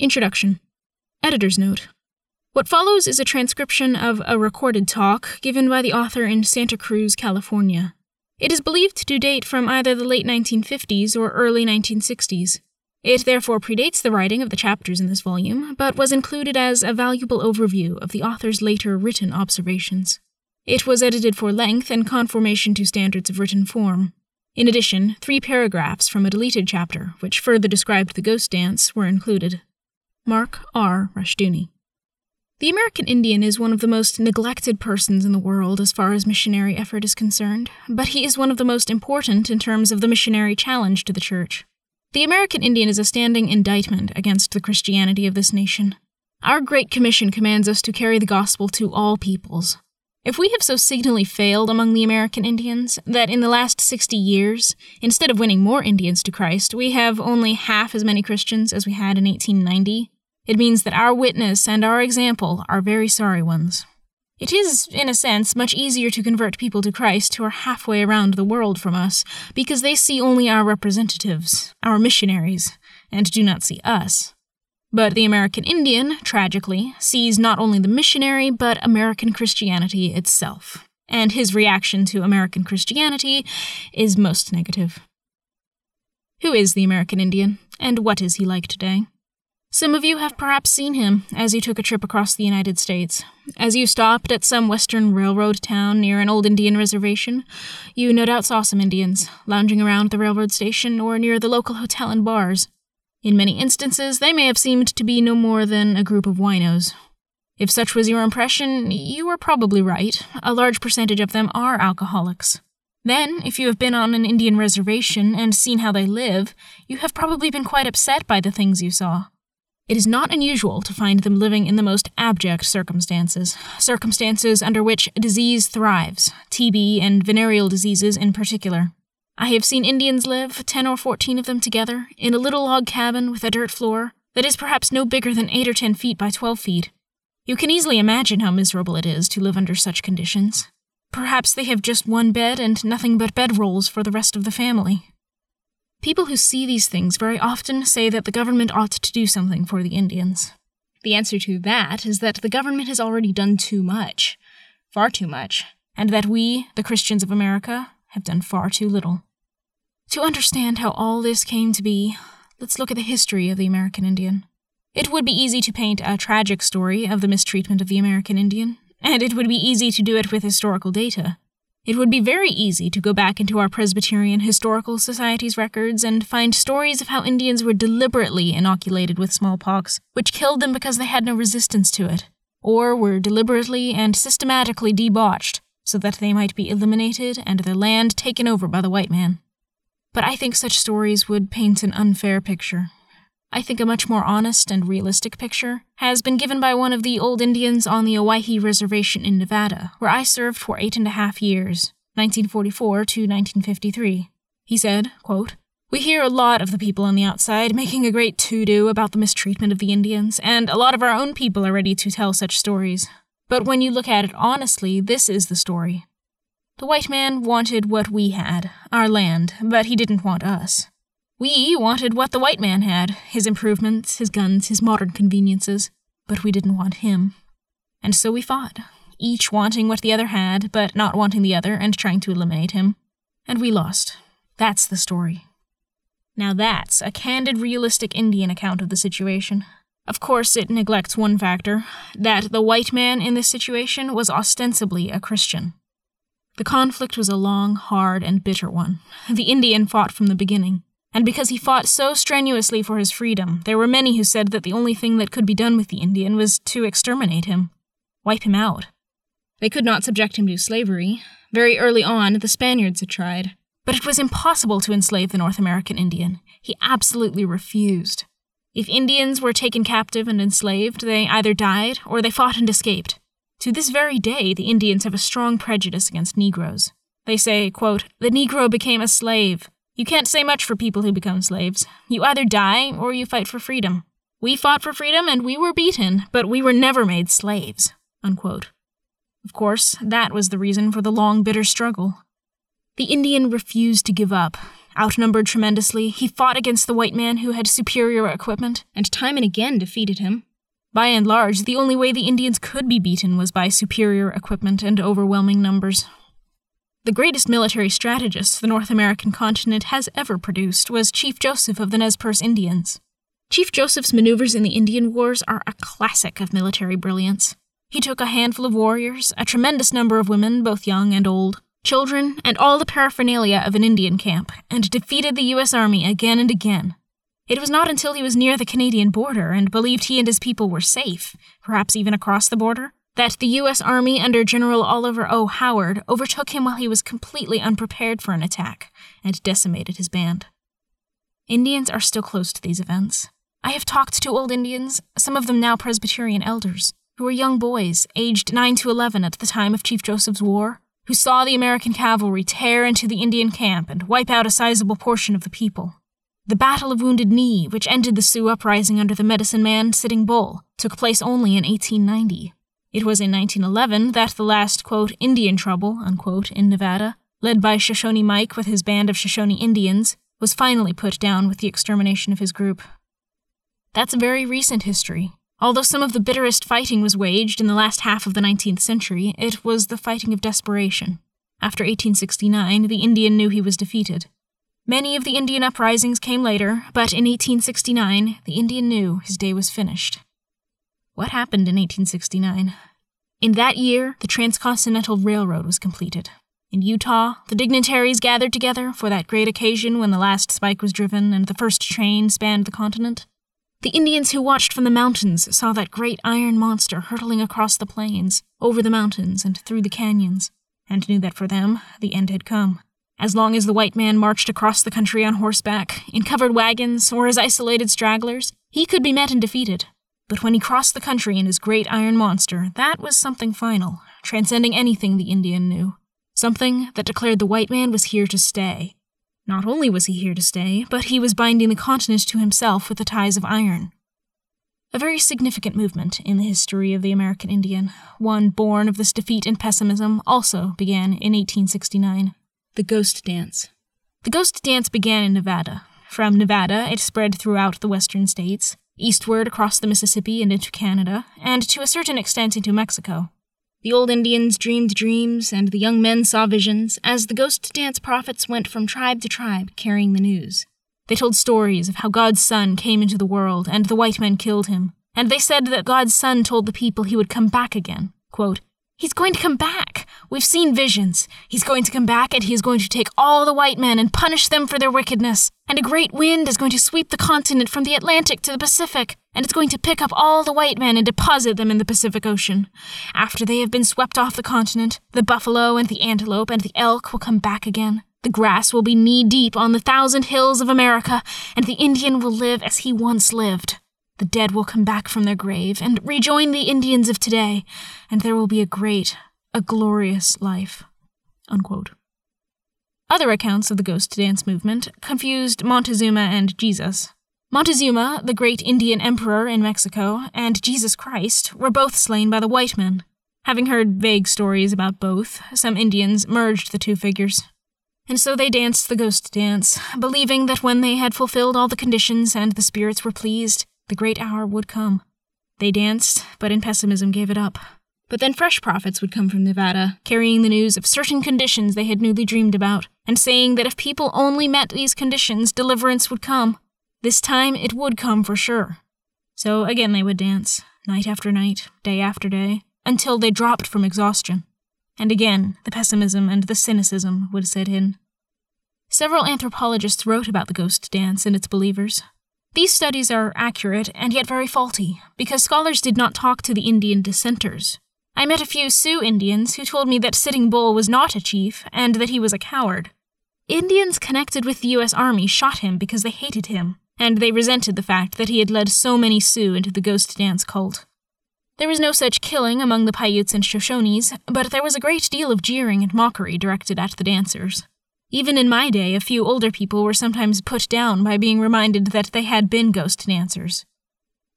Introduction Editor's Note What follows is a transcription of a recorded talk given by the author in Santa Cruz, California. It is believed to date from either the late 1950s or early 1960s. It therefore predates the writing of the chapters in this volume, but was included as a valuable overview of the author's later written observations. It was edited for length and conformation to standards of written form. In addition, three paragraphs from a deleted chapter, which further described the ghost dance, were included. Mark R. Rushdoony. The American Indian is one of the most neglected persons in the world as far as missionary effort is concerned, but he is one of the most important in terms of the missionary challenge to the church. The American Indian is a standing indictment against the Christianity of this nation. Our Great Commission commands us to carry the gospel to all peoples, if we have so signally failed among the American Indians that in the last 60 years, instead of winning more Indians to Christ, we have only half as many Christians as we had in 1890, it means that our witness and our example are very sorry ones. It is, in a sense, much easier to convert people to Christ who are halfway around the world from us, because they see only our representatives, our missionaries, and do not see us. But the American Indian, tragically, sees not only the missionary, but American Christianity itself. And his reaction to American Christianity is most negative. Who is the American Indian, and what is he like today? Some of you have perhaps seen him as you took a trip across the United States. As you stopped at some western railroad town near an old Indian reservation, you no doubt saw some Indians lounging around the railroad station or near the local hotel and bars. In many instances, they may have seemed to be no more than a group of winos. If such was your impression, you were probably right. A large percentage of them are alcoholics. Then, if you have been on an Indian reservation and seen how they live, you have probably been quite upset by the things you saw. It is not unusual to find them living in the most abject circumstances, circumstances under which disease thrives, TB and venereal diseases in particular. I have seen Indians live, ten or fourteen of them together, in a little log cabin with a dirt floor that is perhaps no bigger than eight or ten feet by twelve feet. You can easily imagine how miserable it is to live under such conditions. Perhaps they have just one bed and nothing but bedrolls for the rest of the family. People who see these things very often say that the government ought to do something for the Indians. The answer to that is that the government has already done too much, far too much, and that we, the Christians of America, have done far too little. To understand how all this came to be, let's look at the history of the American Indian. It would be easy to paint a tragic story of the mistreatment of the American Indian, and it would be easy to do it with historical data. It would be very easy to go back into our Presbyterian Historical Society's records and find stories of how Indians were deliberately inoculated with smallpox, which killed them because they had no resistance to it, or were deliberately and systematically debauched, so that they might be eliminated and their land taken over by the white man. But I think such stories would paint an unfair picture. I think a much more honest and realistic picture has been given by one of the old Indians on the Owyhee Reservation in Nevada, where I served for eight and a half years, 1944 to 1953. He said, quote, we hear a lot of the people on the outside making a great to do about the mistreatment of the Indians, and a lot of our own people are ready to tell such stories. But when you look at it honestly, this is the story. The white man wanted what we had, our land, but he didn't want us. We wanted what the white man had his improvements, his guns, his modern conveniences, but we didn't want him. And so we fought, each wanting what the other had, but not wanting the other and trying to eliminate him. And we lost. That's the story. Now that's a candid, realistic Indian account of the situation. Of course, it neglects one factor that the white man in this situation was ostensibly a Christian. The conflict was a long, hard, and bitter one. The Indian fought from the beginning. And because he fought so strenuously for his freedom, there were many who said that the only thing that could be done with the Indian was to exterminate him, wipe him out. They could not subject him to slavery. Very early on, the Spaniards had tried. But it was impossible to enslave the North American Indian. He absolutely refused. If Indians were taken captive and enslaved, they either died or they fought and escaped. To this very day, the Indians have a strong prejudice against Negroes. They say, quote, the Negro became a slave. You can't say much for people who become slaves. You either die or you fight for freedom. We fought for freedom and we were beaten, but we were never made slaves. Unquote. Of course, that was the reason for the long, bitter struggle. The Indian refused to give up, Outnumbered tremendously, he fought against the white man who had superior equipment, and time and again defeated him. By and large, the only way the Indians could be beaten was by superior equipment and overwhelming numbers. The greatest military strategist the North American continent has ever produced was Chief Joseph of the Nez Perce Indians. Chief Joseph's maneuvers in the Indian Wars are a classic of military brilliance. He took a handful of warriors, a tremendous number of women, both young and old, children, and all the paraphernalia of an Indian camp, and defeated the U.S. Army again and again. It was not until he was near the Canadian border and believed he and his people were safe, perhaps even across the border, that the U.S. Army under General Oliver O. Howard overtook him while he was completely unprepared for an attack and decimated his band. Indians are still close to these events. I have talked to old Indians, some of them now Presbyterian elders, who were young boys, aged 9 to 11 at the time of Chief Joseph's War, who saw the American cavalry tear into the Indian camp and wipe out a sizable portion of the people. The Battle of Wounded Knee, which ended the Sioux uprising under the medicine man Sitting Bull, took place only in 1890. It was in 1911 that the last, quote, Indian trouble, unquote, in Nevada, led by Shoshone Mike with his band of Shoshone Indians, was finally put down with the extermination of his group. That's very recent history. Although some of the bitterest fighting was waged in the last half of the 19th century, it was the fighting of desperation. After 1869, the Indian knew he was defeated. Many of the Indian uprisings came later, but in 1869, the Indian knew his day was finished. What happened in 1869? In that year, the Transcontinental Railroad was completed. In Utah, the dignitaries gathered together for that great occasion when the last spike was driven and the first train spanned the continent. The Indians who watched from the mountains saw that great iron monster hurtling across the plains, over the mountains, and through the canyons, and knew that for them, the end had come. As long as the white man marched across the country on horseback, in covered wagons, or as isolated stragglers, he could be met and defeated. But when he crossed the country in his great iron monster, that was something final, transcending anything the Indian knew. Something that declared the white man was here to stay, not only was he here to stay, but he was binding the continent to himself with the ties of iron. A very significant movement in the history of the American Indian, one born of this defeat and pessimism, also began in 1869 the Ghost Dance. The Ghost Dance began in Nevada. From Nevada, it spread throughout the western states, eastward across the Mississippi and into Canada, and to a certain extent into Mexico. The old Indians dreamed dreams, and the young men saw visions, as the ghost dance prophets went from tribe to tribe carrying the news. They told stories of how God's Son came into the world, and the white men killed him, and they said that God's Son told the people he would come back again. Quote, He's going to come back. We've seen visions. He's going to come back and he is going to take all the white men and punish them for their wickedness. And a great wind is going to sweep the continent from the Atlantic to the Pacific, and it's going to pick up all the white men and deposit them in the Pacific Ocean. After they have been swept off the continent, the buffalo and the antelope and the elk will come back again. The grass will be knee deep on the thousand hills of America, and the Indian will live as he once lived. The dead will come back from their grave and rejoin the Indians of today, and there will be a great, a glorious life. Unquote. Other accounts of the ghost dance movement confused Montezuma and Jesus. Montezuma, the great Indian emperor in Mexico, and Jesus Christ were both slain by the white men. Having heard vague stories about both, some Indians merged the two figures. And so they danced the ghost dance, believing that when they had fulfilled all the conditions and the spirits were pleased, the great hour would come. They danced, but in pessimism gave it up. But then fresh prophets would come from Nevada, carrying the news of certain conditions they had newly dreamed about, and saying that if people only met these conditions, deliverance would come. This time it would come for sure. So again they would dance, night after night, day after day, until they dropped from exhaustion. And again, the pessimism and the cynicism would set in. Several anthropologists wrote about the ghost dance and its believers, these studies are accurate and yet very faulty, because scholars did not talk to the Indian dissenters. I met a few Sioux Indians who told me that Sitting Bull was not a chief and that he was a coward. Indians connected with the U.S. Army shot him because they hated him, and they resented the fact that he had led so many Sioux into the ghost dance cult. There was no such killing among the Paiutes and Shoshones, but there was a great deal of jeering and mockery directed at the dancers. Even in my day, a few older people were sometimes put down by being reminded that they had been ghost dancers.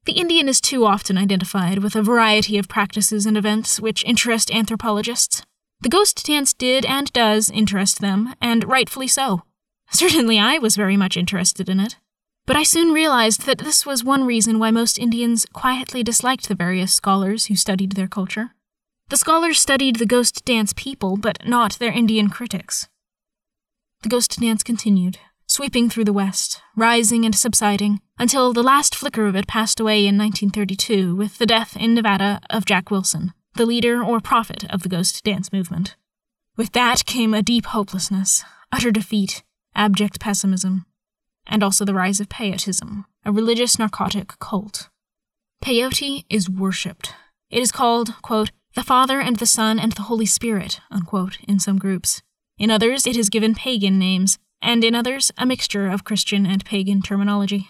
The Indian is too often identified with a variety of practices and events which interest anthropologists. The ghost dance did and does interest them, and rightfully so. Certainly I was very much interested in it. But I soon realized that this was one reason why most Indians quietly disliked the various scholars who studied their culture. The scholars studied the ghost dance people, but not their Indian critics. The ghost dance continued, sweeping through the West, rising and subsiding, until the last flicker of it passed away in 1932 with the death in Nevada of Jack Wilson, the leader or prophet of the ghost dance movement. With that came a deep hopelessness, utter defeat, abject pessimism, and also the rise of peyotism, a religious narcotic cult. Peyote is worshipped. It is called, quote, the Father and the Son and the Holy Spirit, unquote, in some groups. In others, it is given pagan names, and in others, a mixture of Christian and pagan terminology.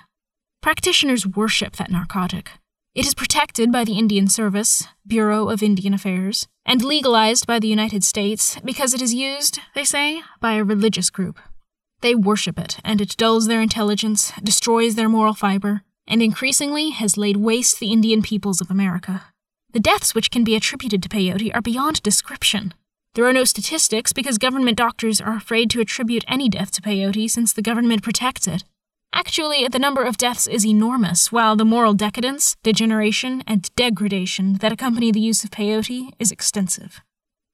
Practitioners worship that narcotic. It is protected by the Indian Service, Bureau of Indian Affairs, and legalized by the United States because it is used, they say, by a religious group. They worship it, and it dulls their intelligence, destroys their moral fiber, and increasingly has laid waste the Indian peoples of America. The deaths which can be attributed to peyote are beyond description. There are no statistics because government doctors are afraid to attribute any death to peyote since the government protects it. Actually, the number of deaths is enormous, while the moral decadence, degeneration, and degradation that accompany the use of peyote is extensive.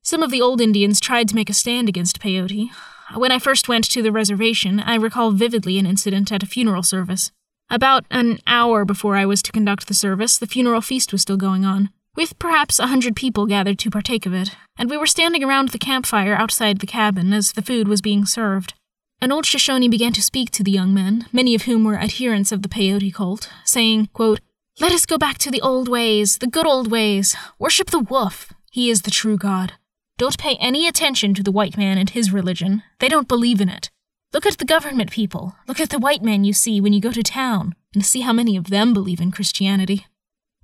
Some of the old Indians tried to make a stand against peyote, when I first went to the reservation, I recall vividly an incident at a funeral service. About an hour before I was to conduct the service, the funeral feast was still going on, with perhaps a hundred people gathered to partake of it, and we were standing around the campfire outside the cabin as the food was being served. An old Shoshone began to speak to the young men, many of whom were adherents of the peyote cult, saying, quote, Let us go back to the old ways, the good old ways. Worship the wolf. He is the true God. Don't pay any attention to the white man and his religion. They don't believe in it. Look at the government people. Look at the white men you see when you go to town, and see how many of them believe in Christianity.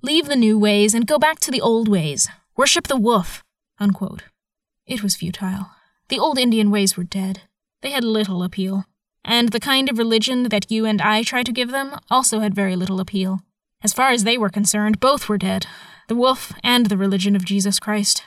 Leave the new ways and go back to the old ways. Worship the wolf. Unquote. It was futile. The old Indian ways were dead. They had little appeal. And the kind of religion that you and I try to give them also had very little appeal. As far as they were concerned, both were dead the wolf and the religion of Jesus Christ.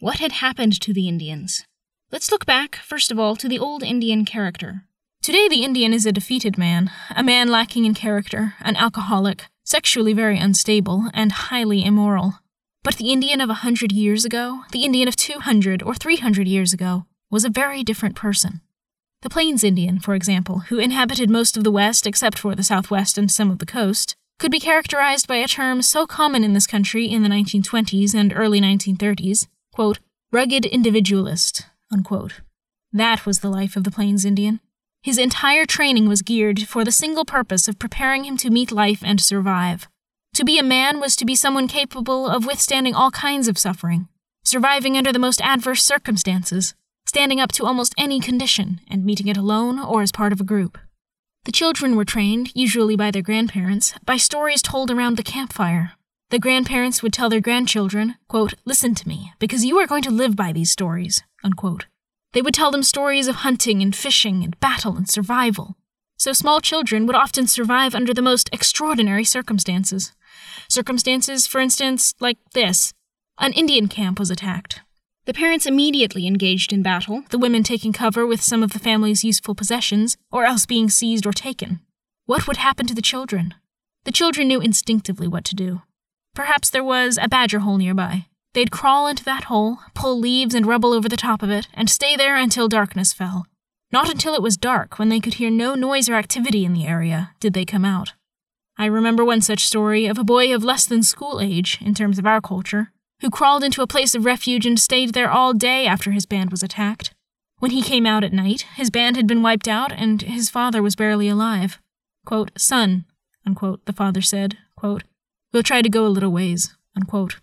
What had happened to the Indians? Let's look back, first of all, to the old Indian character. Today, the Indian is a defeated man, a man lacking in character, an alcoholic, sexually very unstable, and highly immoral. But the Indian of a hundred years ago, the Indian of two hundred or three hundred years ago, was a very different person. The Plains Indian, for example, who inhabited most of the West except for the Southwest and some of the coast, could be characterized by a term so common in this country in the 1920s and early 1930s quote, rugged individualist, unquote. That was the life of the Plains Indian. His entire training was geared for the single purpose of preparing him to meet life and survive. To be a man was to be someone capable of withstanding all kinds of suffering, surviving under the most adverse circumstances, standing up to almost any condition, and meeting it alone or as part of a group. The children were trained, usually by their grandparents, by stories told around the campfire, the grandparents would tell their grandchildren, quote, Listen to me, because you are going to live by these stories, unquote. They would tell them stories of hunting and fishing and battle and survival. So small children would often survive under the most extraordinary circumstances. Circumstances, for instance, like this an Indian camp was attacked. The parents immediately engaged in battle, the women taking cover with some of the family's useful possessions, or else being seized or taken. What would happen to the children? The children knew instinctively what to do. Perhaps there was a badger hole nearby. They'd crawl into that hole, pull leaves and rubble over the top of it, and stay there until darkness fell. Not until it was dark, when they could hear no noise or activity in the area, did they come out. I remember one such story of a boy of less than school age, in terms of our culture, who crawled into a place of refuge and stayed there all day after his band was attacked. When he came out at night, his band had been wiped out and his father was barely alive. Quote, Son, unquote, the father said, quote, We'll try to go a little ways. Unquote.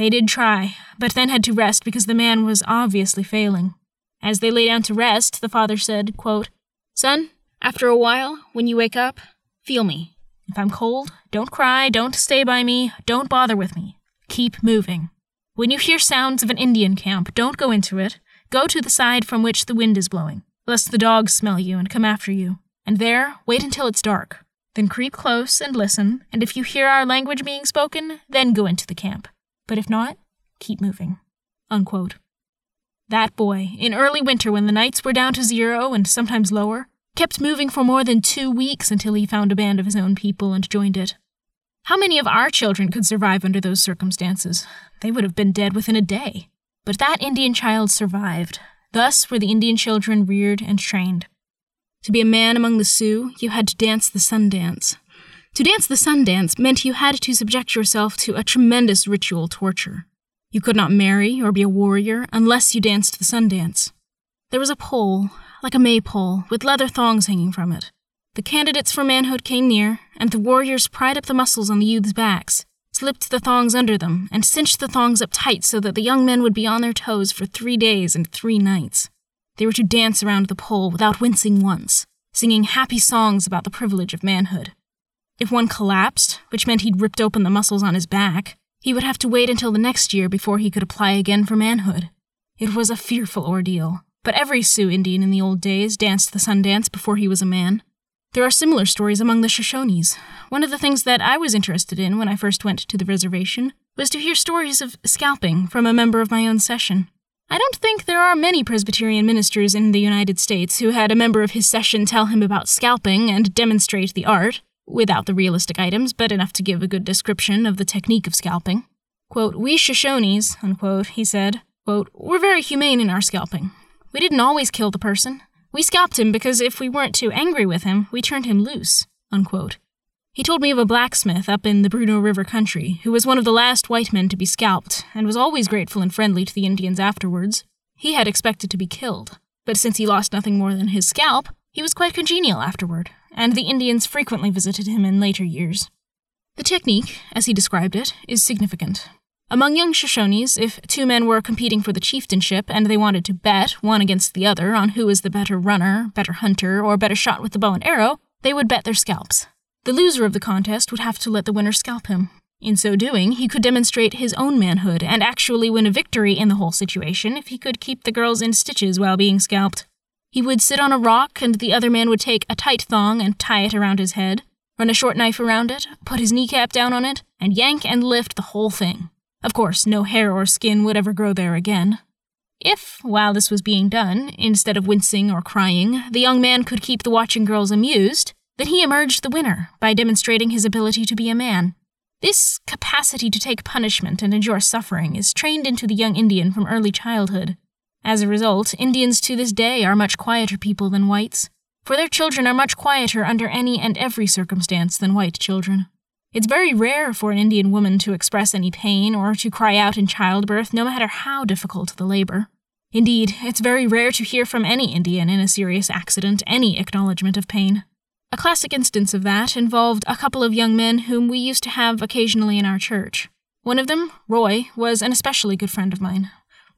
They did try, but then had to rest because the man was obviously failing. As they lay down to rest, the father said, quote, Son, after a while, when you wake up, feel me. If I'm cold, don't cry, don't stay by me, don't bother with me. Keep moving. When you hear sounds of an Indian camp, don't go into it. Go to the side from which the wind is blowing, lest the dogs smell you and come after you. And there, wait until it's dark. Then creep close and listen, and if you hear our language being spoken, then go into the camp. But if not, keep moving. Unquote. That boy, in early winter when the nights were down to zero and sometimes lower, kept moving for more than two weeks until he found a band of his own people and joined it. How many of our children could survive under those circumstances? They would have been dead within a day. But that Indian child survived. Thus were the Indian children reared and trained. To be a man among the Sioux, you had to dance the sun dance. To dance the sun dance meant you had to subject yourself to a tremendous ritual torture. You could not marry or be a warrior unless you danced the sun dance. There was a pole, like a maypole, with leather thongs hanging from it. The candidates for manhood came near, and the warriors pried up the muscles on the youths' backs, slipped the thongs under them, and cinched the thongs up tight so that the young men would be on their toes for three days and three nights. They were to dance around the pole without wincing once, singing happy songs about the privilege of manhood. If one collapsed, which meant he'd ripped open the muscles on his back, he would have to wait until the next year before he could apply again for manhood. It was a fearful ordeal, but every Sioux Indian in the old days danced the sun dance before he was a man. There are similar stories among the Shoshones. One of the things that I was interested in when I first went to the reservation was to hear stories of scalping from a member of my own session. I don't think there are many Presbyterian ministers in the United States who had a member of his session tell him about scalping and demonstrate the art, without the realistic items, but enough to give a good description of the technique of scalping. Quote, we Shoshones, unquote, he said, quote, we're very humane in our scalping. We didn't always kill the person. We scalped him because if we weren't too angry with him, we turned him loose, unquote. He told me of a blacksmith up in the Bruneau River country who was one of the last white men to be scalped and was always grateful and friendly to the Indians afterwards. He had expected to be killed, but since he lost nothing more than his scalp, he was quite congenial afterward, and the Indians frequently visited him in later years. The technique, as he described it, is significant. Among young Shoshones, if two men were competing for the chieftainship and they wanted to bet one against the other on who was the better runner, better hunter, or better shot with the bow and arrow, they would bet their scalps. The loser of the contest would have to let the winner scalp him. In so doing, he could demonstrate his own manhood and actually win a victory in the whole situation if he could keep the girls in stitches while being scalped. He would sit on a rock, and the other man would take a tight thong and tie it around his head, run a short knife around it, put his kneecap down on it, and yank and lift the whole thing. Of course, no hair or skin would ever grow there again. If, while this was being done, instead of wincing or crying, the young man could keep the watching girls amused, then he emerged the winner by demonstrating his ability to be a man. This capacity to take punishment and endure suffering is trained into the young Indian from early childhood. As a result, Indians to this day are much quieter people than whites, for their children are much quieter under any and every circumstance than white children. It's very rare for an Indian woman to express any pain or to cry out in childbirth, no matter how difficult the labor. Indeed, it's very rare to hear from any Indian in a serious accident any acknowledgement of pain. A classic instance of that involved a couple of young men whom we used to have occasionally in our church. One of them, Roy, was an especially good friend of mine.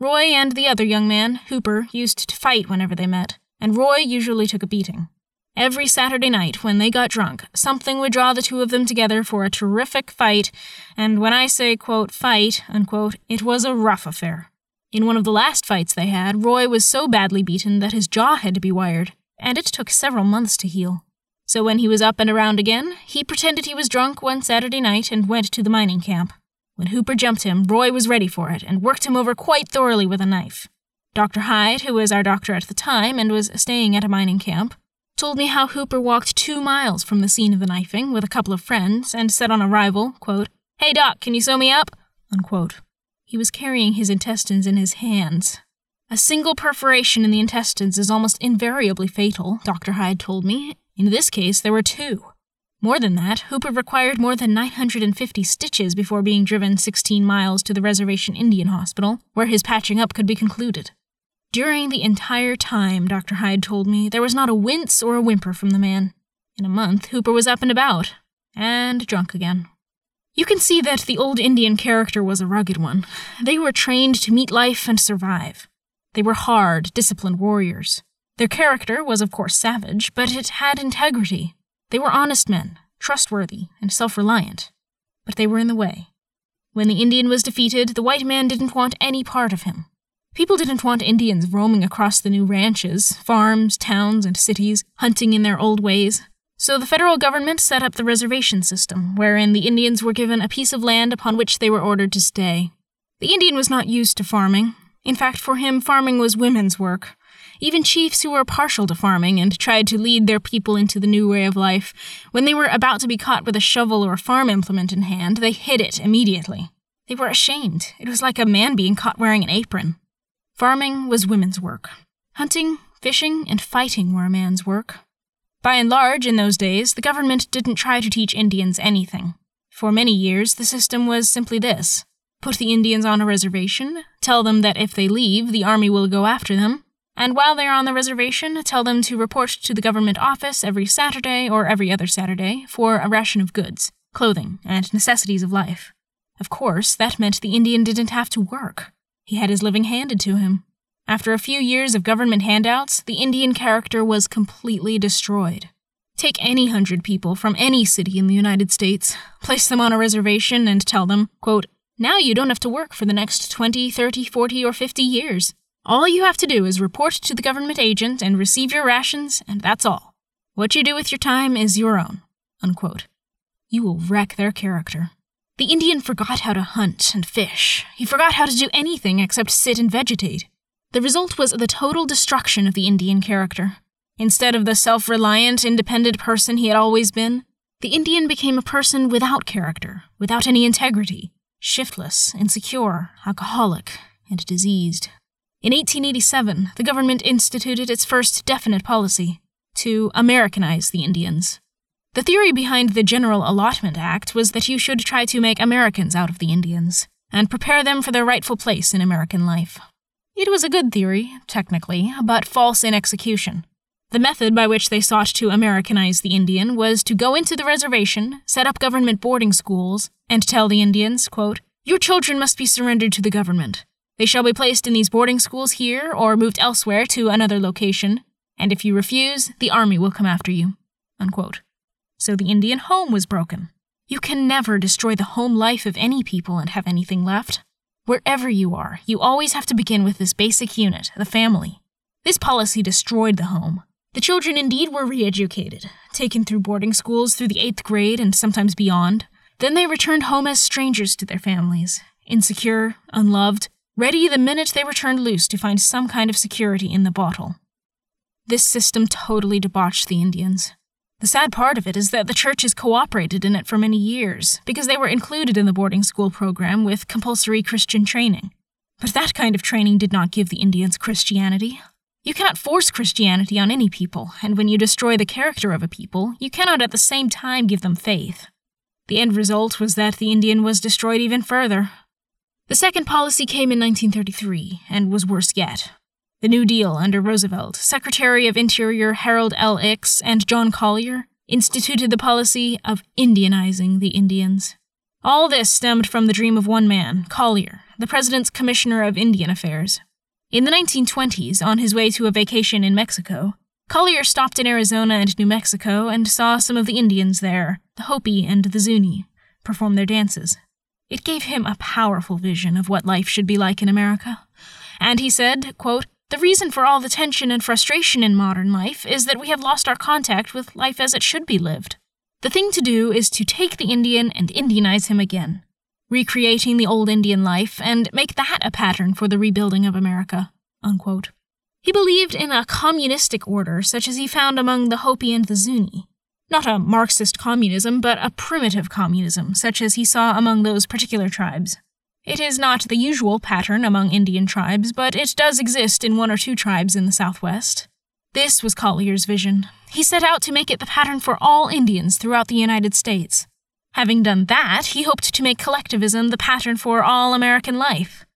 Roy and the other young man, Hooper, used to fight whenever they met, and Roy usually took a beating. Every Saturday night, when they got drunk, something would draw the two of them together for a terrific fight, and when I say, quote, fight, unquote, it was a rough affair. In one of the last fights they had, Roy was so badly beaten that his jaw had to be wired, and it took several months to heal. So when he was up and around again, he pretended he was drunk one Saturday night and went to the mining camp. When Hooper jumped him, Roy was ready for it and worked him over quite thoroughly with a knife. Dr. Hyde, who was our doctor at the time and was staying at a mining camp, told me how Hooper walked two miles from the scene of the knifing with a couple of friends and said on arrival, quote, Hey doc, can you sew me up? Unquote. He was carrying his intestines in his hands. A single perforation in the intestines is almost invariably fatal, Dr. Hyde told me, in this case, there were two. More than that, Hooper required more than 950 stitches before being driven 16 miles to the Reservation Indian Hospital, where his patching up could be concluded. During the entire time, Dr. Hyde told me, there was not a wince or a whimper from the man. In a month, Hooper was up and about, and drunk again. You can see that the old Indian character was a rugged one. They were trained to meet life and survive. They were hard, disciplined warriors. Their character was, of course, savage, but it had integrity. They were honest men, trustworthy, and self reliant. But they were in the way. When the Indian was defeated, the white man didn't want any part of him. People didn't want Indians roaming across the new ranches, farms, towns, and cities, hunting in their old ways. So the federal government set up the reservation system, wherein the Indians were given a piece of land upon which they were ordered to stay. The Indian was not used to farming. In fact, for him, farming was women's work, even chiefs who were partial to farming and tried to lead their people into the new way of life, when they were about to be caught with a shovel or a farm implement in hand, they hid it immediately. They were ashamed. It was like a man being caught wearing an apron. Farming was women's work. Hunting, fishing, and fighting were a man's work. By and large, in those days, the government didn't try to teach Indians anything. For many years, the system was simply this put the Indians on a reservation, tell them that if they leave, the army will go after them, and while they're on the reservation, tell them to report to the government office every Saturday or every other Saturday for a ration of goods, clothing, and necessities of life. Of course, that meant the Indian didn't have to work. He had his living handed to him. After a few years of government handouts, the Indian character was completely destroyed. Take any hundred people from any city in the United States, place them on a reservation, and tell them, quote, now you don't have to work for the next 20, 30, 40, or 50 years. All you have to do is report to the government agent and receive your rations, and that's all. What you do with your time is your own. Unquote. You will wreck their character. The Indian forgot how to hunt and fish. He forgot how to do anything except sit and vegetate. The result was the total destruction of the Indian character. Instead of the self reliant, independent person he had always been, the Indian became a person without character, without any integrity, shiftless, insecure, alcoholic, and diseased. In 1887, the government instituted its first definite policy to Americanize the Indians. The theory behind the General Allotment Act was that you should try to make Americans out of the Indians and prepare them for their rightful place in American life. It was a good theory, technically, but false in execution. The method by which they sought to Americanize the Indian was to go into the reservation, set up government boarding schools, and tell the Indians, quote, Your children must be surrendered to the government. They shall be placed in these boarding schools here or moved elsewhere to another location, and if you refuse, the army will come after you. Unquote. So the Indian home was broken. You can never destroy the home life of any people and have anything left. Wherever you are, you always have to begin with this basic unit, the family. This policy destroyed the home. The children indeed were re educated, taken through boarding schools through the eighth grade and sometimes beyond. Then they returned home as strangers to their families, insecure, unloved, ready the minute they were turned loose to find some kind of security in the bottle. This system totally debauched the Indians. The sad part of it is that the churches cooperated in it for many years because they were included in the boarding school program with compulsory Christian training. But that kind of training did not give the Indians Christianity. You cannot force Christianity on any people, and when you destroy the character of a people, you cannot at the same time give them faith. The end result was that the Indian was destroyed even further. The second policy came in 1933 and was worse yet. The New Deal under Roosevelt, Secretary of Interior Harold L. Ickes, and John Collier instituted the policy of Indianizing the Indians. All this stemmed from the dream of one man, Collier, the President's Commissioner of Indian Affairs. In the 1920s, on his way to a vacation in Mexico, Collier stopped in Arizona and New Mexico and saw some of the Indians there, the Hopi and the Zuni, perform their dances. It gave him a powerful vision of what life should be like in America. And he said, quote, the reason for all the tension and frustration in modern life is that we have lost our contact with life as it should be lived. The thing to do is to take the Indian and Indianize him again, recreating the old Indian life and make that a pattern for the rebuilding of America. Unquote. He believed in a communistic order such as he found among the Hopi and the Zuni. Not a Marxist communism, but a primitive communism, such as he saw among those particular tribes. It is not the usual pattern among Indian tribes, but it does exist in one or two tribes in the Southwest. This was Collier's vision. He set out to make it the pattern for all Indians throughout the United States. Having done that, he hoped to make collectivism the pattern for all American life.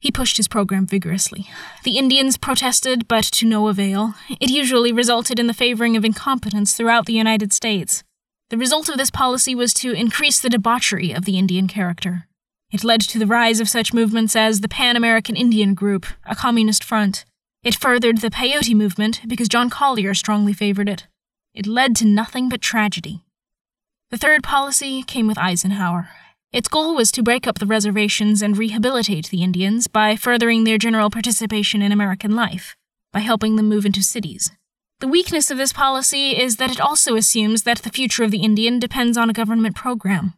He pushed his program vigorously. The Indians protested, but to no avail. It usually resulted in the favoring of incompetence throughout the United States. The result of this policy was to increase the debauchery of the Indian character. It led to the rise of such movements as the Pan American Indian Group, a communist front. It furthered the peyote movement because John Collier strongly favored it. It led to nothing but tragedy. The third policy came with Eisenhower. Its goal was to break up the reservations and rehabilitate the Indians by furthering their general participation in American life, by helping them move into cities. The weakness of this policy is that it also assumes that the future of the Indian depends on a government program.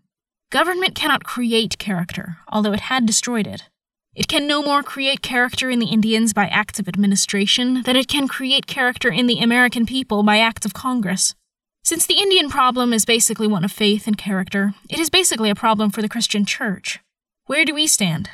Government cannot create character, although it had destroyed it. It can no more create character in the Indians by acts of administration than it can create character in the American people by acts of Congress. Since the Indian problem is basically one of faith and character, it is basically a problem for the Christian Church. Where do we stand?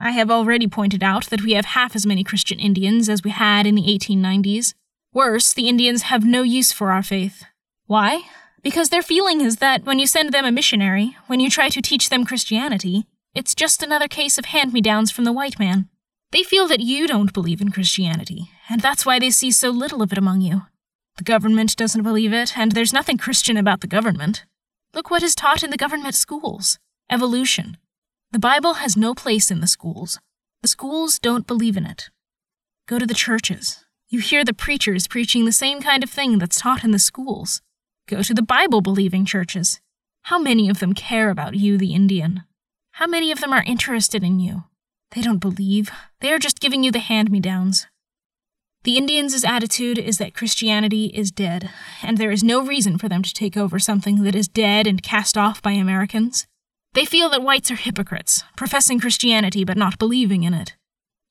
I have already pointed out that we have half as many Christian Indians as we had in the 1890s. Worse, the Indians have no use for our faith. Why? Because their feeling is that when you send them a missionary, when you try to teach them Christianity, it's just another case of hand me downs from the white man. They feel that you don't believe in Christianity, and that's why they see so little of it among you. The government doesn't believe it, and there's nothing Christian about the government. Look what is taught in the government schools evolution. The Bible has no place in the schools. The schools don't believe in it. Go to the churches. You hear the preachers preaching the same kind of thing that's taught in the schools. Go to the Bible believing churches. How many of them care about you, the Indian? How many of them are interested in you? They don't believe. They are just giving you the hand me downs. The Indians' attitude is that Christianity is dead, and there is no reason for them to take over something that is dead and cast off by Americans. They feel that whites are hypocrites, professing Christianity but not believing in it.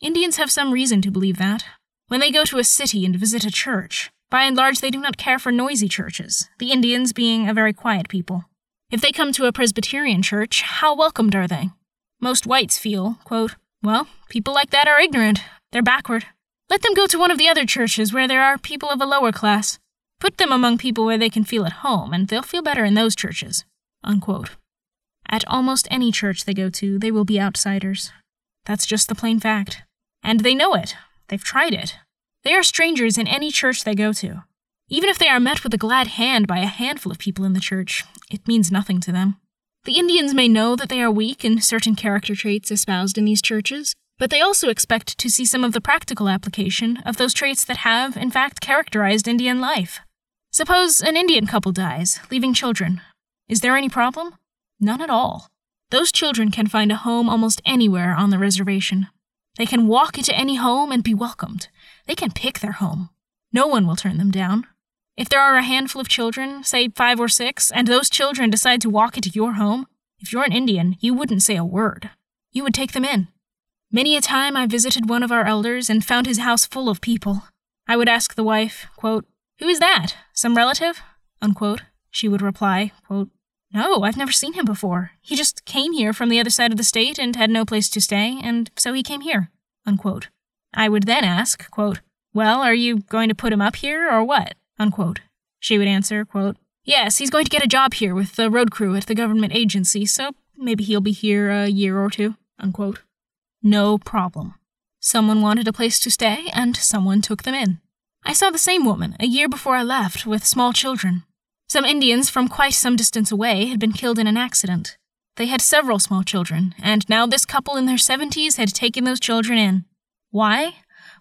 Indians have some reason to believe that. When they go to a city and visit a church, by and large they do not care for noisy churches, the Indians being a very quiet people. If they come to a Presbyterian church, how welcomed are they? Most whites feel, quote, well, people like that are ignorant. They're backward. Let them go to one of the other churches where there are people of a lower class. Put them among people where they can feel at home, and they'll feel better in those churches. Unquote. At almost any church they go to, they will be outsiders. That's just the plain fact. And they know it. They've tried it. They are strangers in any church they go to. Even if they are met with a glad hand by a handful of people in the church, it means nothing to them. The Indians may know that they are weak in certain character traits espoused in these churches, but they also expect to see some of the practical application of those traits that have, in fact, characterized Indian life. Suppose an Indian couple dies, leaving children. Is there any problem? None at all. Those children can find a home almost anywhere on the reservation. They can walk into any home and be welcomed. They can pick their home. No one will turn them down. If there are a handful of children, say five or six, and those children decide to walk into your home, if you're an Indian, you wouldn't say a word. You would take them in. Many a time I visited one of our elders and found his house full of people. I would ask the wife, quote, Who is that? Some relative? Unquote. She would reply, quote, No, I've never seen him before. He just came here from the other side of the state and had no place to stay, and so he came here. Unquote. I would then ask, quote, Well, are you going to put him up here or what? Unquote. She would answer, quote, Yes, he's going to get a job here with the road crew at the government agency, so maybe he'll be here a year or two. Unquote. No problem. Someone wanted a place to stay, and someone took them in. I saw the same woman a year before I left with small children. Some Indians from quite some distance away had been killed in an accident. They had several small children, and now this couple in their 70s had taken those children in. Why?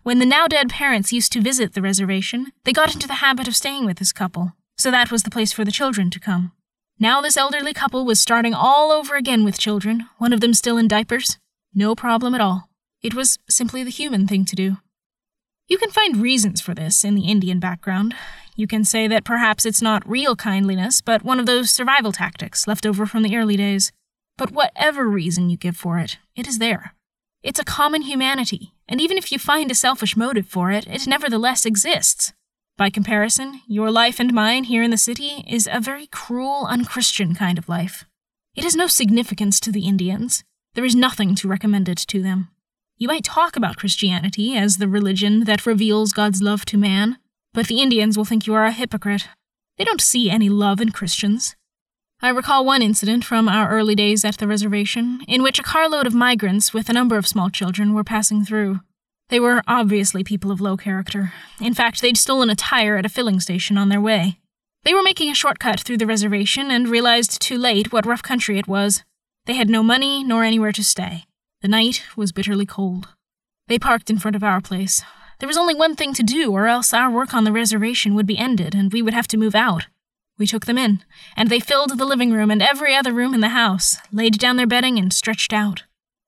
When the now dead parents used to visit the reservation, they got into the habit of staying with this couple, so that was the place for the children to come. Now this elderly couple was starting all over again with children, one of them still in diapers. No problem at all. It was simply the human thing to do. You can find reasons for this in the Indian background. You can say that perhaps it's not real kindliness, but one of those survival tactics left over from the early days. But whatever reason you give for it, it is there. It's a common humanity, and even if you find a selfish motive for it, it nevertheless exists. By comparison, your life and mine here in the city is a very cruel, unchristian kind of life. It has no significance to the Indians. There is nothing to recommend it to them. You might talk about Christianity as the religion that reveals God's love to man, but the Indians will think you are a hypocrite. They don't see any love in Christians. I recall one incident from our early days at the reservation in which a carload of migrants with a number of small children were passing through. They were obviously people of low character. In fact, they'd stolen a tire at a filling station on their way. They were making a shortcut through the reservation and realized too late what rough country it was. They had no money nor anywhere to stay. The night was bitterly cold. They parked in front of our place. There was only one thing to do, or else our work on the reservation would be ended and we would have to move out. We took them in, and they filled the living room and every other room in the house, laid down their bedding, and stretched out.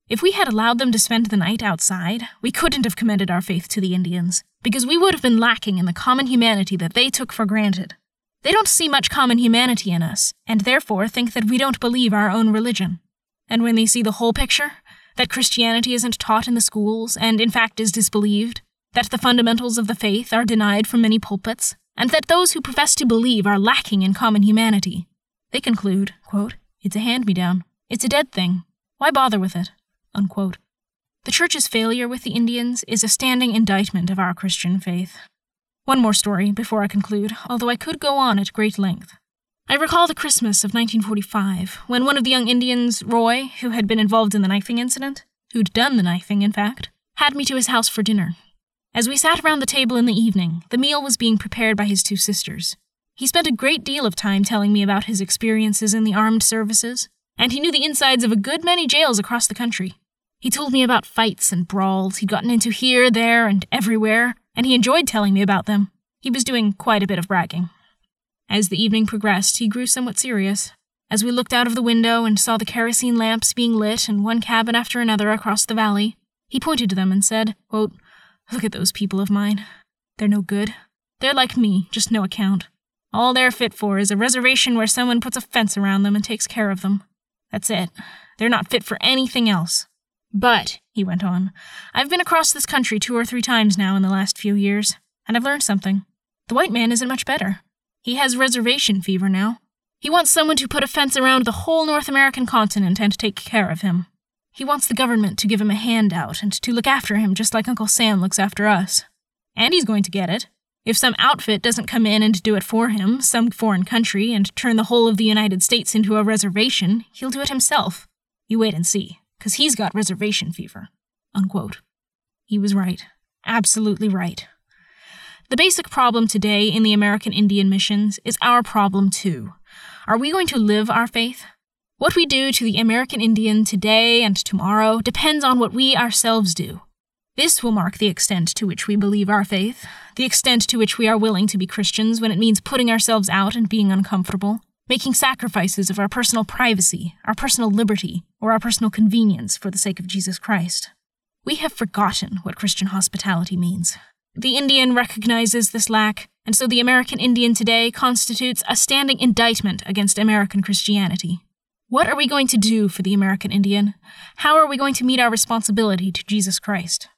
If we had allowed them to spend the night outside, we couldn't have commended our faith to the Indians, because we would have been lacking in the common humanity that they took for granted. They don't see much common humanity in us, and therefore think that we don't believe our own religion. And when they see the whole picture, that Christianity isn't taught in the schools and, in fact, is disbelieved, that the fundamentals of the faith are denied from many pulpits, and that those who profess to believe are lacking in common humanity. They conclude, quote, It's a hand me down. It's a dead thing. Why bother with it? Unquote. The Church's failure with the Indians is a standing indictment of our Christian faith. One more story before I conclude, although I could go on at great length. I recall the Christmas of 1945, when one of the young Indians, Roy, who had been involved in the knifing incident, who'd done the knifing, in fact, had me to his house for dinner. As we sat around the table in the evening, the meal was being prepared by his two sisters. He spent a great deal of time telling me about his experiences in the armed services, and he knew the insides of a good many jails across the country. He told me about fights and brawls he'd gotten into here, there, and everywhere, and he enjoyed telling me about them. He was doing quite a bit of bragging. As the evening progressed, he grew somewhat serious. As we looked out of the window and saw the kerosene lamps being lit in one cabin after another across the valley, he pointed to them and said, quote, Look at those people of mine. They're no good. They're like me, just no account. All they're fit for is a reservation where someone puts a fence around them and takes care of them. That's it. They're not fit for anything else. But, he went on, I've been across this country two or three times now in the last few years, and I've learned something. The white man isn't much better. He has reservation fever now. He wants someone to put a fence around the whole North American continent and take care of him. He wants the government to give him a handout and to look after him just like Uncle Sam looks after us. And he's going to get it. If some outfit doesn't come in and do it for him, some foreign country, and turn the whole of the United States into a reservation, he'll do it himself. You wait and see, because he's got reservation fever. Unquote. He was right. Absolutely right. The basic problem today in the American Indian missions is our problem too. Are we going to live our faith? What we do to the American Indian today and tomorrow depends on what we ourselves do. This will mark the extent to which we believe our faith, the extent to which we are willing to be Christians when it means putting ourselves out and being uncomfortable, making sacrifices of our personal privacy, our personal liberty, or our personal convenience for the sake of Jesus Christ. We have forgotten what Christian hospitality means. The Indian recognizes this lack, and so the American Indian today constitutes a standing indictment against American Christianity. What are we going to do for the American Indian? How are we going to meet our responsibility to Jesus Christ?